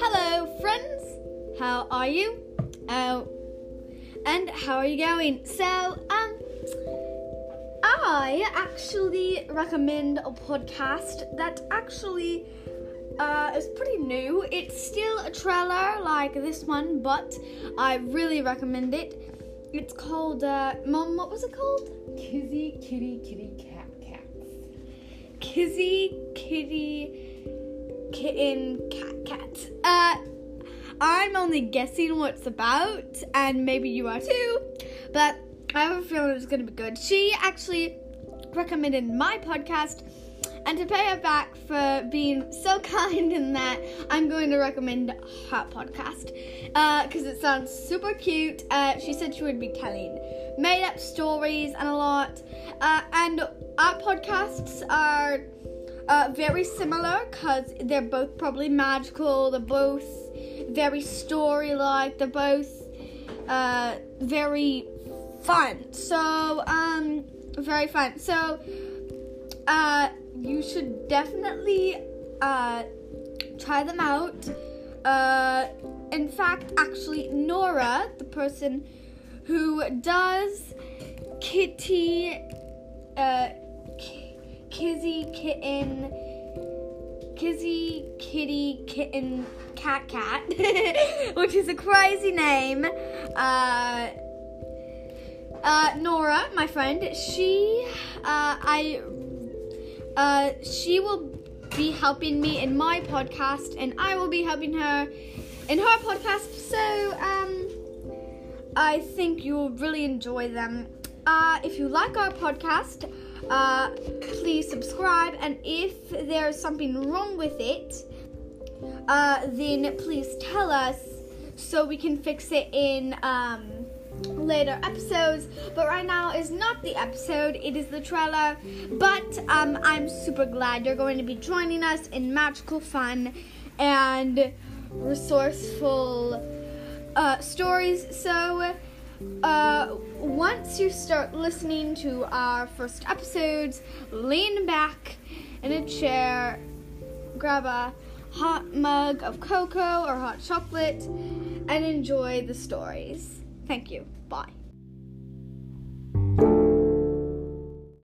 Hello, friends. How are you? Oh, and how are you going? So, um, I actually recommend a podcast that actually uh, is pretty new. It's still a trailer like this one, but I really recommend it. It's called, uh, Mom, what was it called? Kizzy, kitty, kitty, cat, cats. Kizzy, Kitty, Kitten, Cat, Cat. Uh, I'm only guessing what it's about, and maybe you are too, but I have a feeling it's gonna be good. She actually recommended my podcast, and to pay her back for being so kind in that, I'm going to recommend her podcast Uh, because it sounds super cute. Uh, she said she would be telling made up stories and a lot, uh, and our podcasts are uh, very similar because they're both probably magical. They're both very story like. They're both uh, very fun. So, um, very fun. So, uh, you should definitely uh, try them out. Uh, in fact, actually, Nora, the person who does Kitty, uh, K- Kizzy Kitten, Kizzy Kitty Kitten Cat Cat, which is a crazy name. Uh, uh, Nora, my friend, she, uh, I, uh, she will be helping me in my podcast, and I will be helping her in her podcast. So, um, I think you'll really enjoy them. Uh, if you like our podcast, uh, please subscribe, and if there's something wrong with it, uh, then please tell us so we can fix it in um, later episodes. But right now is not the episode; it is the trailer. But um, I'm super glad you're going to be joining us in magical fun and resourceful uh, stories. So. Uh, once you start listening to our first episodes, lean back in a chair, grab a hot mug of cocoa or hot chocolate, and enjoy the stories. Thank you. Bye.